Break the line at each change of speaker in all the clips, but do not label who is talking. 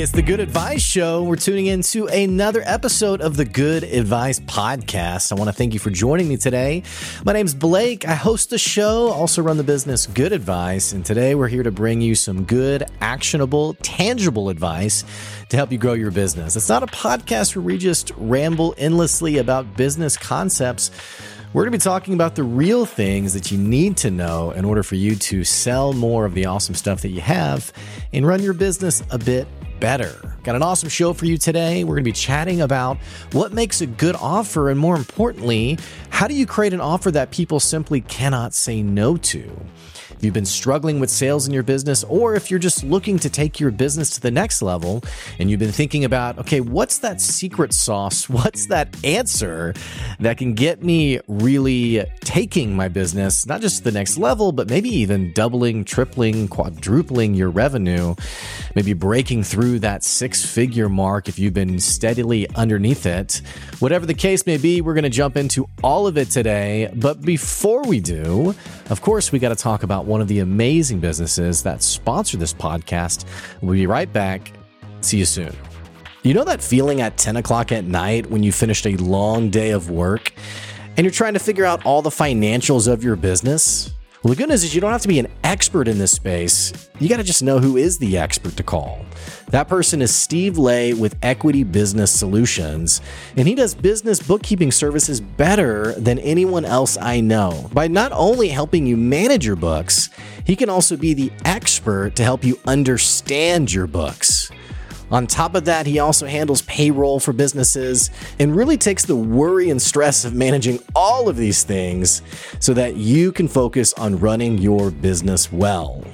It's the Good Advice Show. We're tuning into another episode of the Good Advice Podcast. I want to thank you for joining me today. My name's Blake. I host the show, also run the business Good Advice, and today we're here to bring you some good, actionable, tangible advice to help you grow your business. It's not a podcast where we just ramble endlessly about business concepts. We're going to be talking about the real things that you need to know in order for you to sell more of the awesome stuff that you have and run your business a bit better. Got an awesome show for you today. We're going to be chatting about what makes a good offer and more importantly, how do you create an offer that people simply cannot say no to? If you've been struggling with sales in your business, or if you're just looking to take your business to the next level and you've been thinking about, okay, what's that secret sauce? What's that answer that can get me really taking my business, not just to the next level, but maybe even doubling, tripling, quadrupling your revenue, maybe breaking through that six figure mark if you've been steadily underneath it. Whatever the case may be, we're going to jump into all of it today. But before we do, of course, we got to talk about one of the amazing businesses that sponsor this podcast. We'll be right back. See you soon. You know that feeling at 10 o'clock at night when you finished a long day of work and you're trying to figure out all the financials of your business? Well, the good news is you don't have to be an expert in this space. You got to just know who is the expert to call. That person is Steve Lay with Equity Business Solutions, and he does business bookkeeping services better than anyone else I know. By not only helping you manage your books, he can also be the expert to help you understand your books. On top of that, he also handles payroll for businesses and really takes the worry and stress of managing all of these things so that you can focus on running your business well.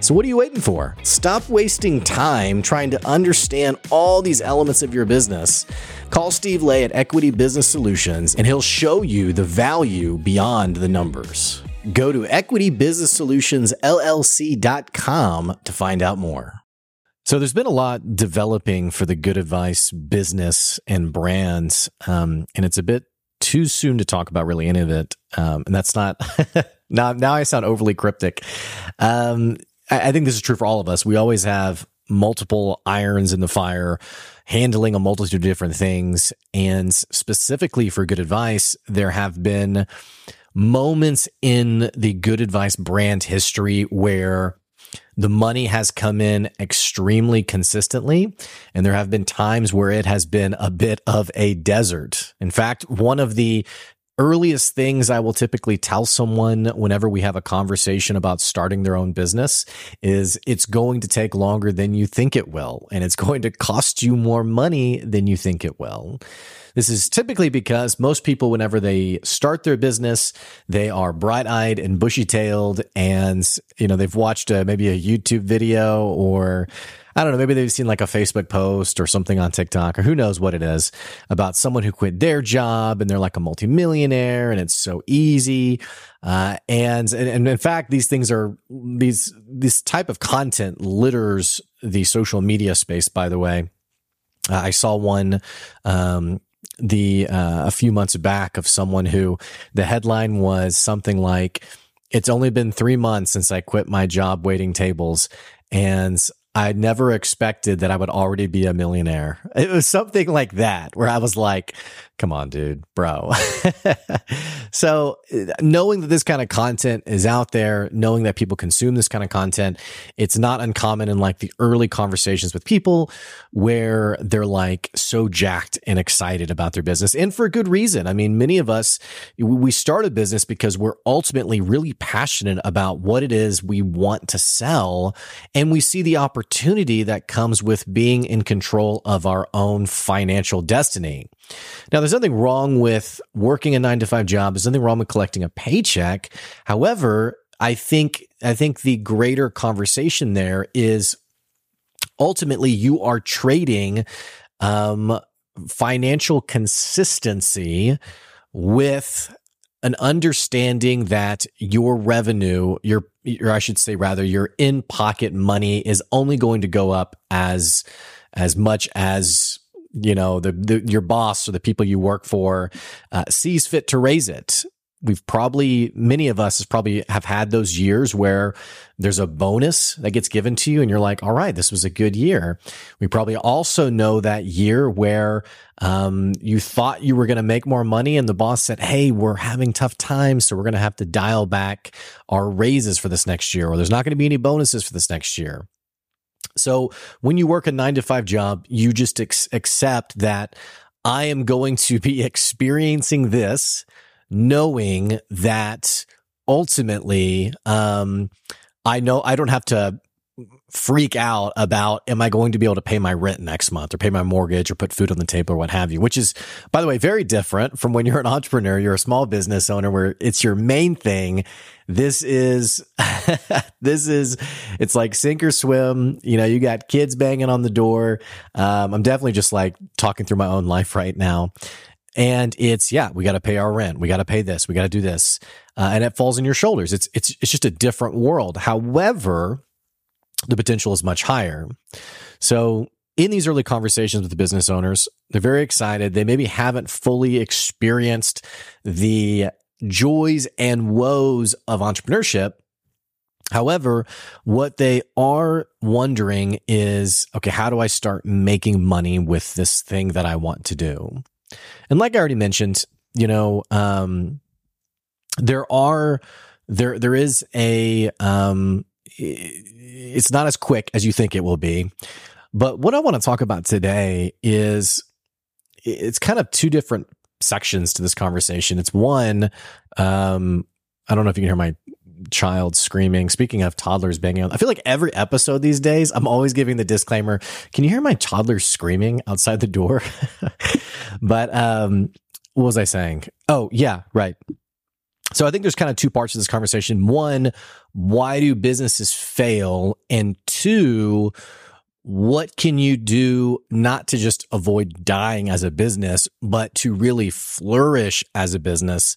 So, what are you waiting for? Stop wasting time trying to understand all these elements of your business. Call Steve Lay at Equity Business Solutions and he'll show you the value beyond the numbers. Go to equitybusinesssolutionsllc.com to find out more. So there's been a lot developing for the good advice business and brands, um, and it's a bit too soon to talk about really any of it. Um, and that's not now. Now I sound overly cryptic. Um, I, I think this is true for all of us. We always have multiple irons in the fire, handling a multitude of different things, and specifically for good advice, there have been moments in the good advice brand history where the money has come in extremely consistently, and there have been times where it has been a bit of a desert. In fact, one of the earliest things I will typically tell someone whenever we have a conversation about starting their own business is it's going to take longer than you think it will, and it's going to cost you more money than you think it will. This is typically because most people, whenever they start their business, they are bright eyed and bushy tailed, and you know they've watched a, maybe a YouTube video or I don't know, maybe they've seen like a Facebook post or something on TikTok or who knows what it is about someone who quit their job and they're like a multimillionaire and it's so easy. Uh, and, and in fact, these things are these this type of content litters the social media space. By the way, uh, I saw one um, the uh, a few months back of someone who the headline was something like it's only been 3 months since I quit my job waiting tables and I never expected that I would already be a millionaire. It was something like that where I was like, come on, dude, bro. so uh, knowing that this kind of content is out there, knowing that people consume this kind of content, it's not uncommon in like the early conversations with people where they're like so jacked and excited about their business and for a good reason. I mean, many of us, we start a business because we're ultimately really passionate about what it is we want to sell. And we see the opportunity that comes with being in control of our own financial destiny. Now, there's nothing wrong with working a nine to five job. There's nothing wrong with collecting a paycheck. However, I think, I think the greater conversation there is ultimately you are trading, um, financial consistency with an understanding that your revenue, your, or I should say rather, your in pocket money is only going to go up as, as much as you know the, the, your boss or the people you work for uh, sees fit to raise it we've probably many of us probably have had those years where there's a bonus that gets given to you and you're like all right this was a good year. We probably also know that year where um, you thought you were going to make more money and the boss said hey we're having tough times so we're going to have to dial back our raises for this next year or there's not going to be any bonuses for this next year. So when you work a nine to five job you just ex- accept that i am going to be experiencing this knowing that ultimately, um, I know I don't have to freak out about am I going to be able to pay my rent next month or pay my mortgage or put food on the table or what have you, which is, by the way, very different from when you're an entrepreneur, you're a small business owner where it's your main thing. This is, this is, it's like sink or swim. You know, you got kids banging on the door. Um, I'm definitely just like talking through my own life right now. And it's, yeah, we got to pay our rent. We got to pay this. We got to do this. Uh, and it falls on your shoulders. It's, it's, it's just a different world. However, the potential is much higher. So in these early conversations with the business owners, they're very excited. They maybe haven't fully experienced the joys and woes of entrepreneurship. However, what they are wondering is, okay, how do I start making money with this thing that I want to do? And like I already mentioned, you know, um, there are there there is a um, it's not as quick as you think it will be. But what I want to talk about today is it's kind of two different sections to this conversation. It's one, um, I don't know if you can hear my child screaming. Speaking of toddlers banging on, I feel like every episode these days, I'm always giving the disclaimer. Can you hear my toddler screaming outside the door? but, um, what was I saying? Oh, yeah, right. So I think there's kind of two parts to this conversation. One, why do businesses fail? And two, what can you do not to just avoid dying as a business, but to really flourish as a business?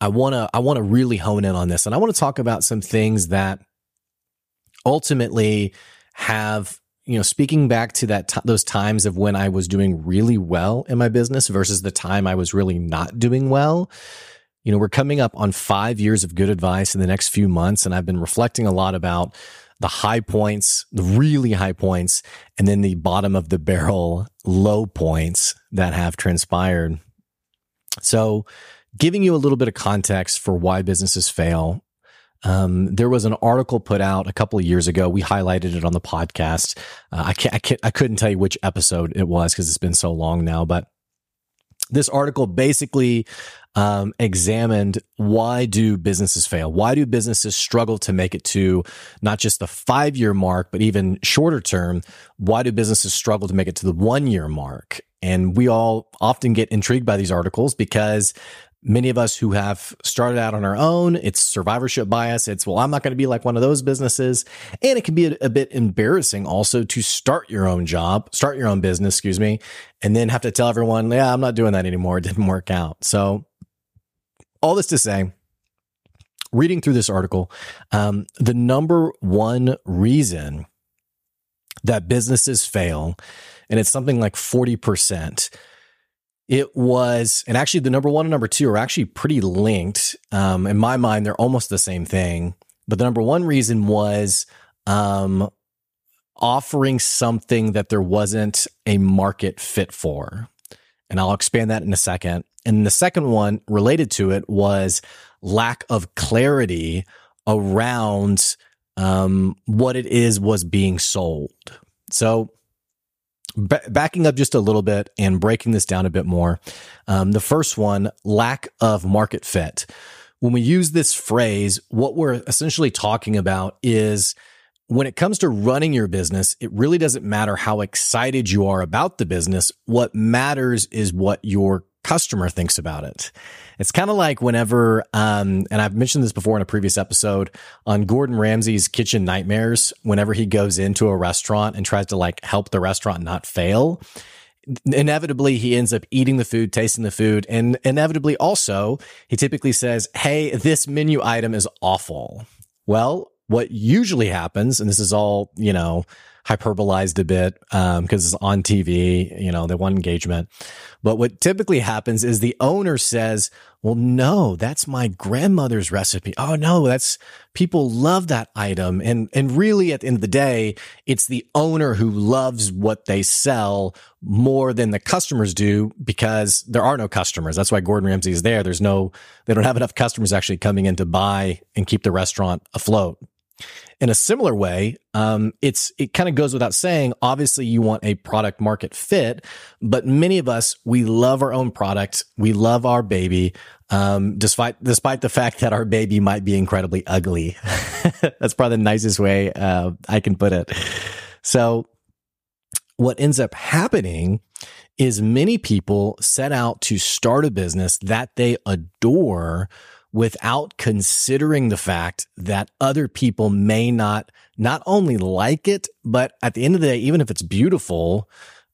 I want to I want to really hone in on this and I want to talk about some things that ultimately have you know speaking back to that t- those times of when I was doing really well in my business versus the time I was really not doing well. You know, we're coming up on 5 years of good advice in the next few months and I've been reflecting a lot about the high points, the really high points, and then the bottom of the barrel low points that have transpired. So, giving you a little bit of context for why businesses fail. Um, there was an article put out a couple of years ago. We highlighted it on the podcast. Uh, I can't, I can't, I couldn't tell you which episode it was because it's been so long now, but this article basically um, examined why do businesses fail? Why do businesses struggle to make it to not just the five year mark, but even shorter term? Why do businesses struggle to make it to the one year mark? And we all often get intrigued by these articles because many of us who have started out on our own, it's survivorship bias. It's, well, I'm not going to be like one of those businesses. And it can be a, a, bit embarrassing also to start your own job, start your own business, excuse me, and then have to tell everyone, yeah, I'm not doing that anymore. It didn't work out. So all this to say, reading through this article, um, the number one reason that businesses fail, and it's something like 40%, it was, and actually the number one and number two are actually pretty linked. Um, in my mind, they're almost the same thing. But the number one reason was um, offering something that there wasn't a market fit for. And I'll expand that in a second. And the second one related to it was lack of clarity around um, what it is was being sold. So backing up just a little bit and breaking this down a bit more. Um, the first one, lack of market fit. When we use this phrase, what we're essentially talking about is when it comes to running your business, it really doesn't matter how excited you are about the business. What matters is what your customer thinks about it. It's kind of like whenever, um, and I've mentioned this before in a previous episode on Gordon Ramsay's Kitchen Nightmares, whenever he goes into a restaurant and tries to like help the restaurant not fail. Inevitably, he ends up eating the food, tasting the food, and inevitably also, he typically says, Hey, this menu item is awful. Well, what usually happens, and this is all, you know, hyperbolized a bit because um, it's on TV, you know, they want engagement. But what typically happens is the owner says, well, no, that's my grandmother's recipe. Oh no, that's people love that item. And, and really at the end of the day, it's the owner who loves what they sell more than the customers do because there are no customers. That's why Gordon Ramsay is there. There's no, they don't have enough customers actually coming in to buy and keep the restaurant afloat. In a similar way, um, it's it kind of goes without saying. Obviously, you want a product market fit, but many of us we love our own product. We love our baby, um, despite despite the fact that our baby might be incredibly ugly. That's probably the nicest way uh, I can put it. So, what ends up happening is many people set out to start a business that they adore without considering the fact that other people may not not only like it, but at the end of the day, even if it's beautiful,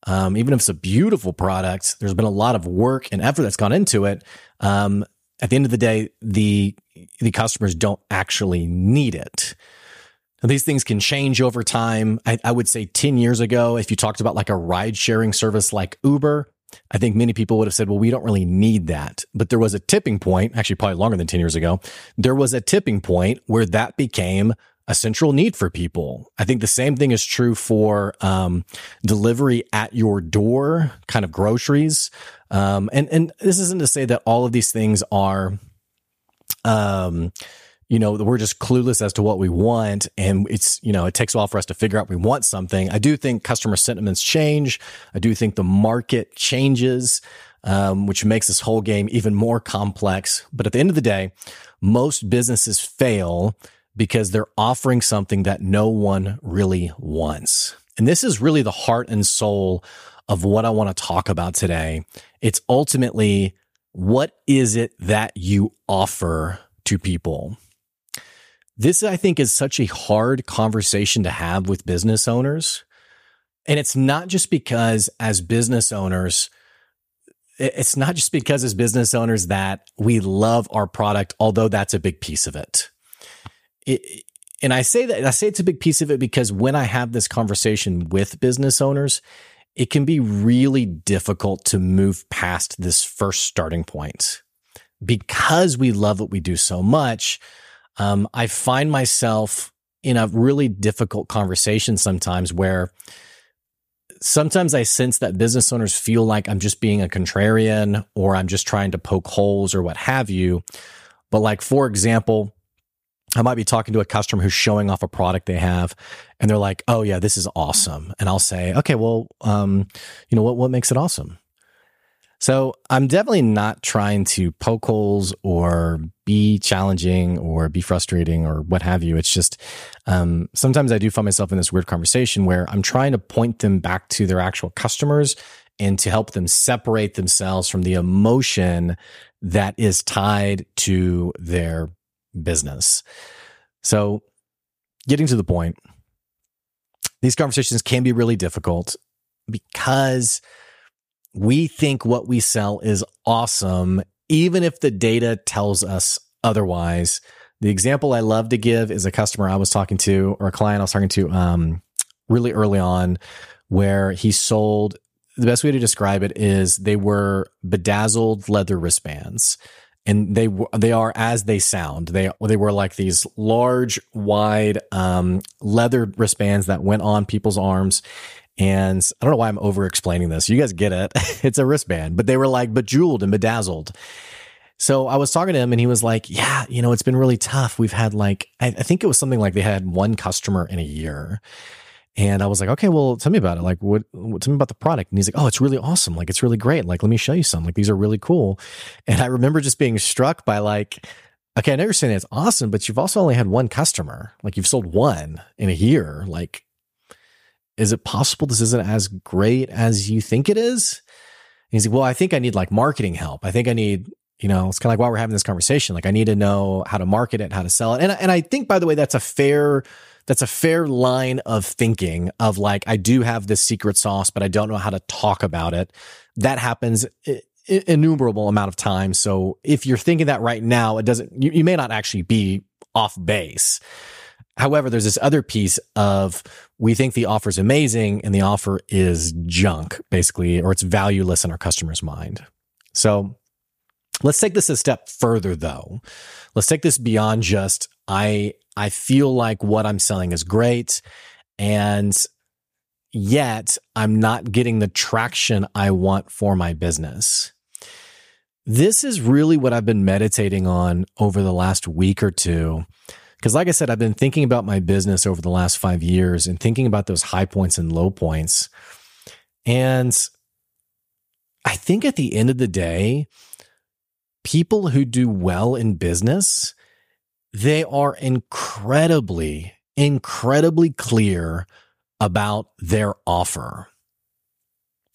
um, even if it's a beautiful product, there's been a lot of work and effort that's gone into it. Um, at the end of the day, the the customers don't actually need it. Now, these things can change over time. I, I would say 10 years ago, if you talked about like a ride sharing service like Uber, I think many people would have said, well, we don't really need that. But there was a tipping point, actually, probably longer than 10 years ago. There was a tipping point where that became a central need for people. I think the same thing is true for um, delivery at your door, kind of groceries. Um, and, and this isn't to say that all of these things are, um, you know, we're just clueless as to what we want. And it's, you know, it takes a while for us to figure out we want something. I do think customer sentiments change. I do think the market changes, um, which makes this whole game even more complex. But at the end of the day, most businesses fail because they're offering something that no one really wants. And this is really the heart and soul of what I want to talk about today. It's ultimately what is it that you offer to people? This, I think, is such a hard conversation to have with business owners. And it's not just because, as business owners, it's not just because, as business owners, that we love our product, although that's a big piece of it. it and I say that I say it's a big piece of it because when I have this conversation with business owners, it can be really difficult to move past this first starting point because we love what we do so much um, I find myself in a really difficult conversation sometimes where sometimes I sense that business owners feel like I'm just being a contrarian or I'm just trying to poke holes or what have you. But, like, for example, I might be talking to a customer who's showing off a product they have and they're like, "Oh yeah, this is awesome." And I'll say, "Okay, well, um, you know what what makes it awesome?" So I'm definitely not trying to poke holes or be challenging or be frustrating or what have you. It's just um, sometimes I do find myself in this weird conversation where I'm trying to point them back to their actual customers and to help them separate themselves from the emotion that is tied to their business. So, getting to the point, these conversations can be really difficult because we think what we sell is awesome, even if the data tells us otherwise. The example I love to give is a customer I was talking to or a client I was talking to um, really early on where he sold the best way to describe it is they were bedazzled leather wristbands and they they are as they sound. They they were like these large, wide um, leather wristbands that went on people's arms, and I don't know why I'm over explaining this. You guys get it. it's a wristband, but they were like bejeweled and bedazzled. So I was talking to him and he was like, yeah, you know, it's been really tough. We've had like, I, I think it was something like they had one customer in a year. And I was like, okay, well, tell me about it. Like, what, what, tell me about the product. And he's like, oh, it's really awesome. Like, it's really great. Like, let me show you some. Like, these are really cool. And I remember just being struck by like, okay, I know you're saying it's awesome, but you've also only had one customer. Like, you've sold one in a year. Like, is it possible this isn't as great as you think it is? And he's like, well, I think I need like marketing help. I think I need, you know, it's kind of like while we're having this conversation, like I need to know how to market it, how to sell it. And, and I think, by the way, that's a fair, that's a fair line of thinking of like, I do have this secret sauce, but I don't know how to talk about it. That happens innumerable amount of times. So if you're thinking that right now, it doesn't, you, you may not actually be off base. However, there's this other piece of we think the offer is amazing and the offer is junk, basically, or it's valueless in our customer's mind. So let's take this a step further though. Let's take this beyond just I I feel like what I'm selling is great and yet I'm not getting the traction I want for my business. This is really what I've been meditating on over the last week or two because, like I said, I've been thinking about my business over the last five years and thinking about those high points and low points. And I think at the end of the day, people who do well in business, they are incredibly, incredibly clear about their offer.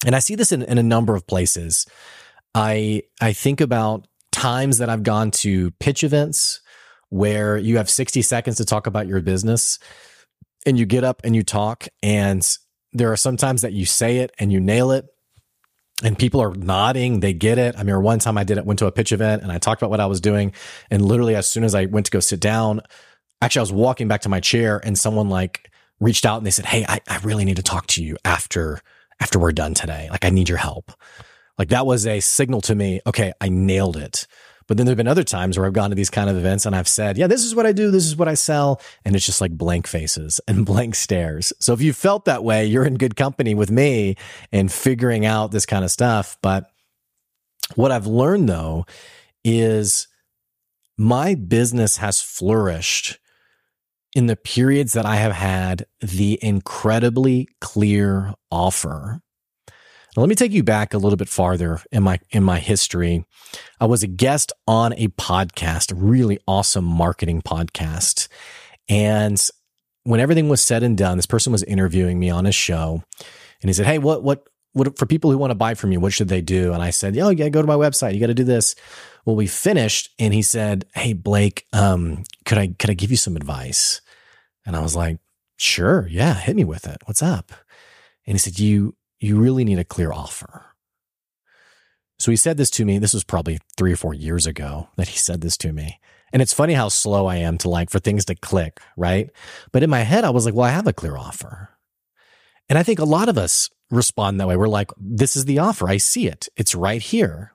And I see this in, in a number of places. I I think about times that I've gone to pitch events where you have 60 seconds to talk about your business and you get up and you talk and there are some times that you say it and you nail it and people are nodding they get it. I mean one time i did it went to a pitch event and i talked about what i was doing and literally as soon as i went to go sit down actually i was walking back to my chair and someone like reached out and they said hey i, I really need to talk to you after after we're done today. Like i need your help. Like that was a signal to me okay i nailed it but then there have been other times where I've gone to these kind of events and I've said, yeah, this is what I do. This is what I sell. And it's just like blank faces and blank stares. So if you felt that way, you're in good company with me in figuring out this kind of stuff. But what I've learned though is my business has flourished in the periods that I have had the incredibly clear offer now, let me take you back a little bit farther in my in my history. I was a guest on a podcast, a really awesome marketing podcast. And when everything was said and done, this person was interviewing me on his show and he said, Hey, what what what for people who want to buy from you, what should they do? And I said, Oh, yeah, go to my website. You got to do this. Well, we finished and he said, Hey, Blake, um, could I could I give you some advice? And I was like, Sure, yeah, hit me with it. What's up? And he said, You you really need a clear offer. So he said this to me. This was probably three or four years ago that he said this to me. And it's funny how slow I am to like for things to click, right? But in my head, I was like, well, I have a clear offer. And I think a lot of us respond that way. We're like, this is the offer. I see it. It's right here.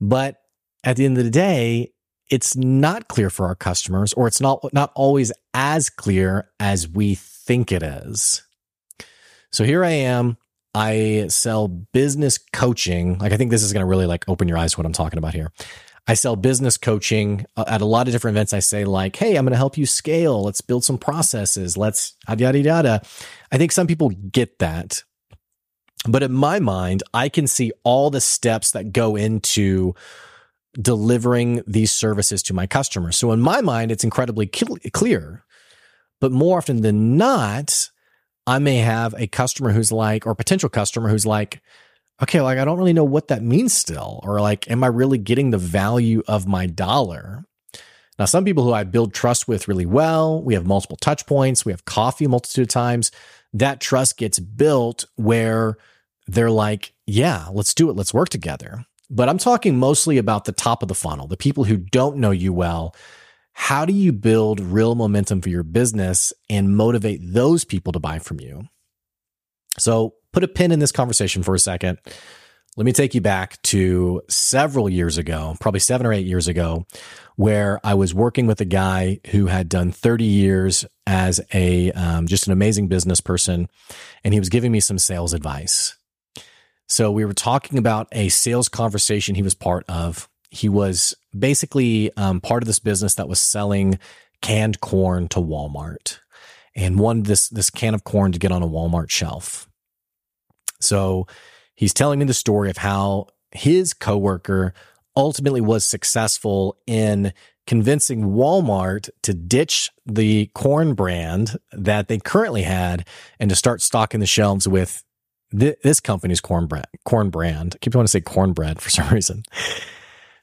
But at the end of the day, it's not clear for our customers, or it's not, not always as clear as we think it is. So here I am. I sell business coaching. Like I think this is going to really like open your eyes to what I'm talking about here. I sell business coaching uh, at a lot of different events. I say like, "Hey, I'm going to help you scale. Let's build some processes. Let's yada yada yada." I think some people get that, but in my mind, I can see all the steps that go into delivering these services to my customers. So in my mind, it's incredibly clear. But more often than not, I may have a customer who's like, or potential customer who's like, okay, like I don't really know what that means still, or like, am I really getting the value of my dollar? Now, some people who I build trust with really well, we have multiple touch points, we have coffee a multitude of times. That trust gets built where they're like, yeah, let's do it, let's work together. But I'm talking mostly about the top of the funnel, the people who don't know you well, how do you build real momentum for your business and motivate those people to buy from you? So, put a pin in this conversation for a second. Let me take you back to several years ago, probably seven or eight years ago, where I was working with a guy who had done 30 years as a um, just an amazing business person, and he was giving me some sales advice. So we were talking about a sales conversation he was part of he was basically um, part of this business that was selling canned corn to Walmart and wanted this this can of corn to get on a Walmart shelf. So he's telling me the story of how his coworker ultimately was successful in convincing Walmart to ditch the corn brand that they currently had and to start stocking the shelves with th- this company's corn brand. Corn brand. I keep wanting to say cornbread for some reason.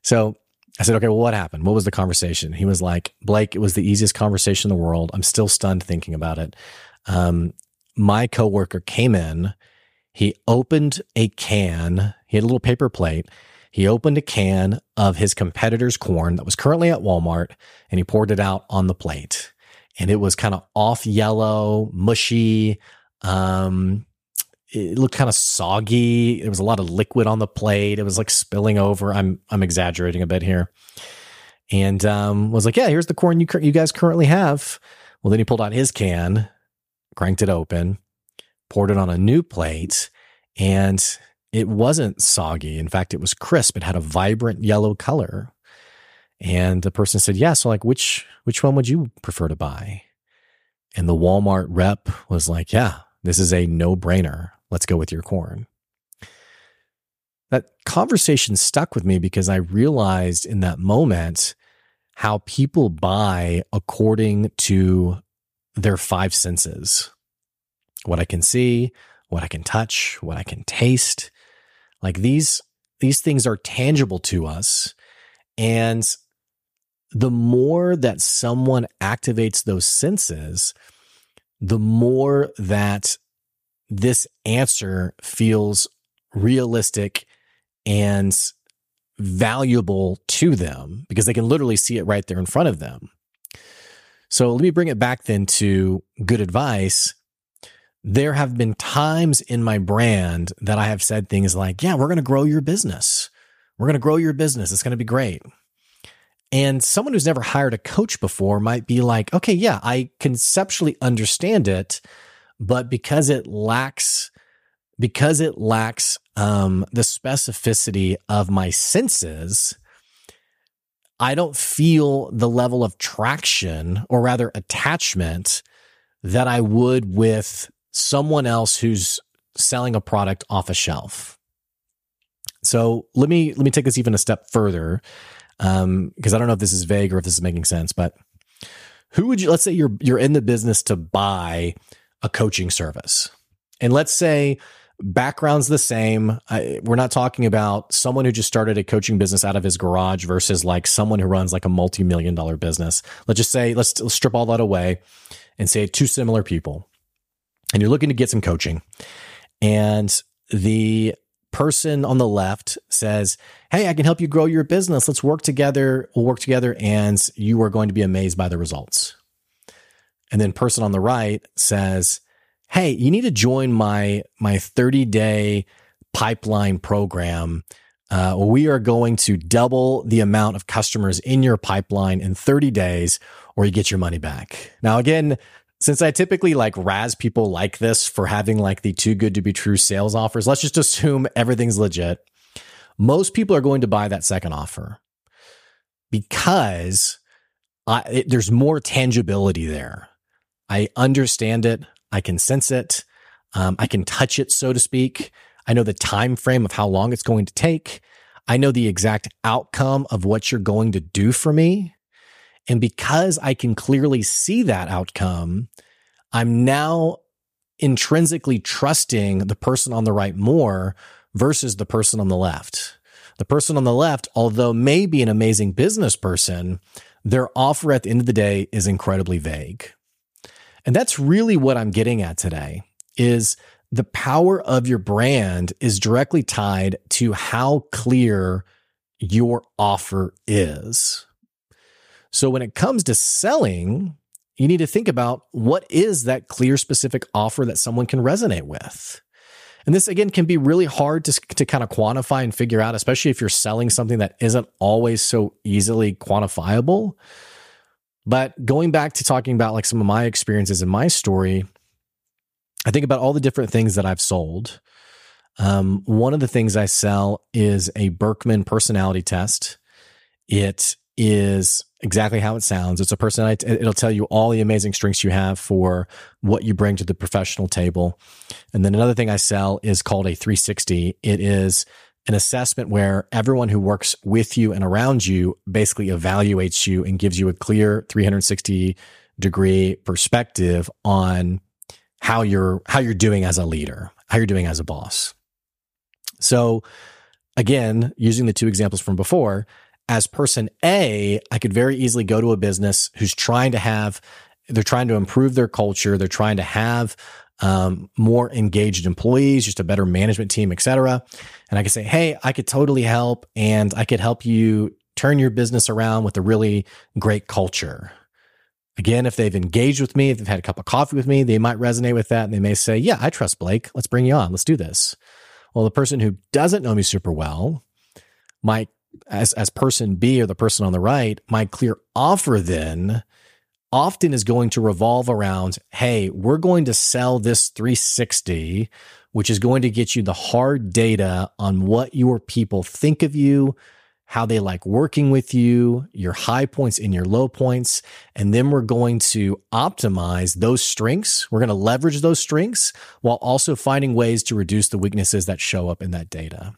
So I said, okay, well, what happened? What was the conversation? He was like, Blake, it was the easiest conversation in the world. I'm still stunned thinking about it. Um, my coworker came in. He opened a can. He had a little paper plate. He opened a can of his competitor's corn that was currently at Walmart and he poured it out on the plate. and it was kind of off yellow, mushy. Um, it looked kind of soggy. There was a lot of liquid on the plate. It was like spilling over. I'm I'm exaggerating a bit here, and um, was like, "Yeah, here's the corn you you guys currently have." Well, then he pulled out his can, cranked it open, poured it on a new plate, and it wasn't soggy. In fact, it was crisp. It had a vibrant yellow color. And the person said, "Yeah, so like which which one would you prefer to buy?" And the Walmart rep was like, "Yeah, this is a no-brainer. Let's go with your corn." That conversation stuck with me because I realized in that moment how people buy according to their five senses. What I can see, what I can touch, what I can taste. Like these these things are tangible to us and the more that someone activates those senses, the more that this answer feels realistic and valuable to them because they can literally see it right there in front of them. So let me bring it back then to good advice. There have been times in my brand that I have said things like, Yeah, we're going to grow your business. We're going to grow your business. It's going to be great. And someone who's never hired a coach before might be like, okay, yeah, I conceptually understand it, but because it lacks, because it lacks um, the specificity of my senses, I don't feel the level of traction or rather attachment that I would with someone else who's selling a product off a shelf. So let me let me take this even a step further um, because I don't know if this is vague or if this is making sense, but who would you, let's say you're, you're in the business to buy a coaching service. And let's say background's the same. I, we're not talking about someone who just started a coaching business out of his garage versus like someone who runs like a multi-million dollar business. Let's just say, let's, let's strip all that away and say two similar people and you're looking to get some coaching and the person on the left says, Hey, I can help you grow your business. Let's work together. We'll work together and you are going to be amazed by the results. And then person on the right says, Hey, you need to join my, my 30 day pipeline program. Uh, we are going to double the amount of customers in your pipeline in 30 days or you get your money back. Now, again, since I typically like razz people like this for having like the too good to be true sales offers, let's just assume everything's legit. Most people are going to buy that second offer because I, it, there's more tangibility there. I understand it. I can sense it. Um, I can touch it, so to speak. I know the time frame of how long it's going to take. I know the exact outcome of what you're going to do for me. And because I can clearly see that outcome, I'm now intrinsically trusting the person on the right more versus the person on the left. The person on the left, although may be an amazing business person, their offer at the end of the day is incredibly vague. And that's really what I'm getting at today is the power of your brand is directly tied to how clear your offer is. So when it comes to selling, you need to think about what is that clear, specific offer that someone can resonate with. And this again can be really hard to, to kind of quantify and figure out, especially if you're selling something that isn't always so easily quantifiable. But going back to talking about like some of my experiences in my story, I think about all the different things that I've sold. Um, one of the things I sell is a Birkman personality test. It is exactly how it sounds. It's a personality. It'll tell you all the amazing strengths you have for what you bring to the professional table. And then another thing I sell is called a 360. It is an assessment where everyone who works with you and around you basically evaluates you and gives you a clear 360 degree perspective on how you're how you're doing as a leader, how you're doing as a boss. So again, using the two examples from before, as person A, I could very easily go to a business who's trying to have, they're trying to improve their culture. They're trying to have um, more engaged employees, just a better management team, et cetera. And I could say, Hey, I could totally help and I could help you turn your business around with a really great culture. Again, if they've engaged with me, if they've had a cup of coffee with me, they might resonate with that and they may say, Yeah, I trust Blake. Let's bring you on. Let's do this. Well, the person who doesn't know me super well might, as, as person B or the person on the right, my clear offer then often is going to revolve around, Hey, we're going to sell this 360, which is going to get you the hard data on what your people think of you, how they like working with you, your high points and your low points. And then we're going to optimize those strengths. We're going to leverage those strengths while also finding ways to reduce the weaknesses that show up in that data.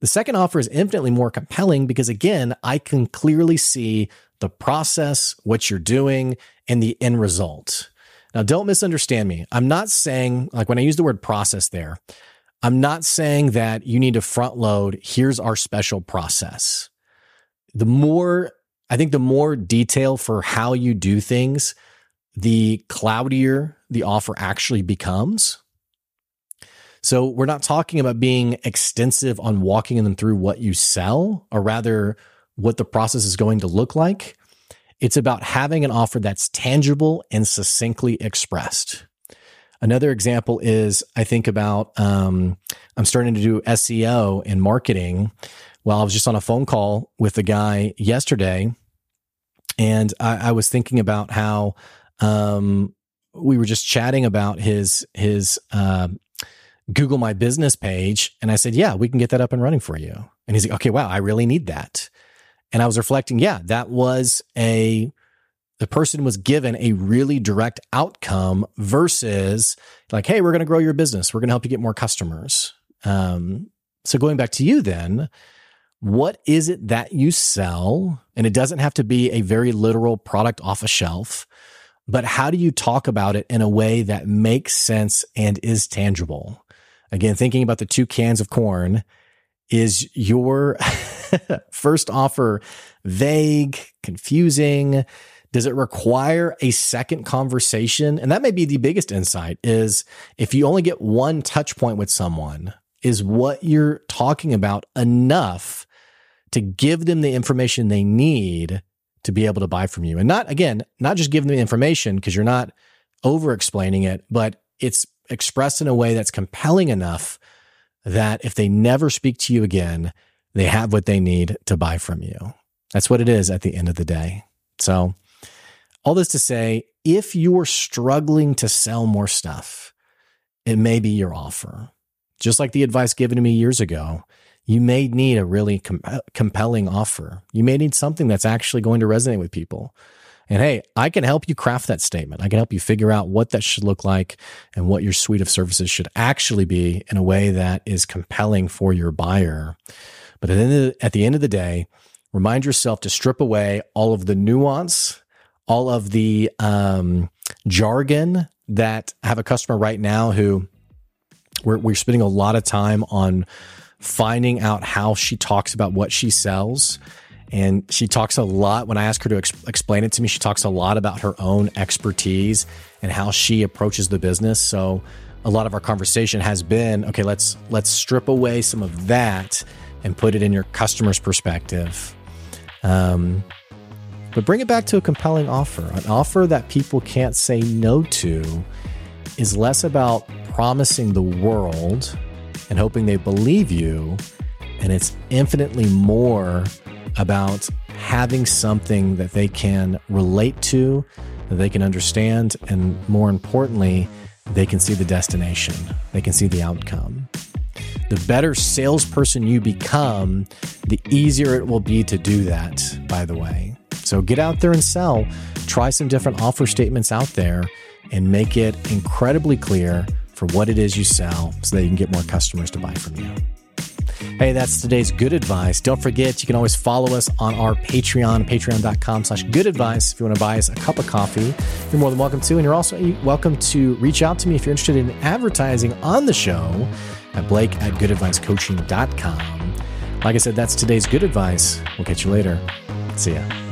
The second offer is infinitely more compelling because, again, I can clearly see the process, what you're doing, and the end result. Now, don't misunderstand me. I'm not saying, like when I use the word process there, I'm not saying that you need to front load, here's our special process. The more, I think the more detail for how you do things, the cloudier the offer actually becomes. So we're not talking about being extensive on walking them through what you sell, or rather what the process is going to look like. It's about having an offer that's tangible and succinctly expressed. Another example is I think about um, I'm starting to do SEO and marketing. Well, I was just on a phone call with a guy yesterday, and I, I was thinking about how um, we were just chatting about his his uh, Google My Business page, and I said, "Yeah, we can get that up and running for you." And he's like, "Okay, wow, I really need that." And I was reflecting, yeah, that was a the person was given a really direct outcome versus like, hey, we're going to grow your business. We're going to help you get more customers. Um, so going back to you then, what is it that you sell? And it doesn't have to be a very literal product off a shelf, but how do you talk about it in a way that makes sense and is tangible? Again, thinking about the two cans of corn, is your first offer vague, confusing? Does it require a second conversation? And that may be the biggest insight is if you only get one touch point with someone, is what you're talking about enough to give them the information they need to be able to buy from you? And not, again, not just give them the information because you're not over explaining it, but it's expressed in a way that's compelling enough that if they never speak to you again, they have what they need to buy from you. That's what it is at the end of the day. So, all this to say, if you're struggling to sell more stuff, it may be your offer. Just like the advice given to me years ago, you may need a really com- uh, compelling offer. You may need something that's actually going to resonate with people. And hey, I can help you craft that statement. I can help you figure out what that should look like and what your suite of services should actually be in a way that is compelling for your buyer. But at the end of the, at the, end of the day, remind yourself to strip away all of the nuance all of the um, jargon that I have a customer right now who we're, we're spending a lot of time on finding out how she talks about what she sells. And she talks a lot when I ask her to ex- explain it to me. She talks a lot about her own expertise and how she approaches the business. So a lot of our conversation has been okay. Let's let's strip away some of that and put it in your customer's perspective. Um, but bring it back to a compelling offer. An offer that people can't say no to is less about promising the world and hoping they believe you. And it's infinitely more about having something that they can relate to, that they can understand, and more importantly, they can see the destination, they can see the outcome. The better salesperson you become, the easier it will be to do that, by the way. So get out there and sell. Try some different offer statements out there and make it incredibly clear for what it is you sell so that you can get more customers to buy from you. Hey, that's today's good advice. Don't forget, you can always follow us on our Patreon, patreon.com slash good advice. If you want to buy us a cup of coffee, you're more than welcome to. And you're also welcome to reach out to me if you're interested in advertising on the show at blake at goodadvicecoaching.com. Like I said, that's today's good advice. We'll catch you later. See ya.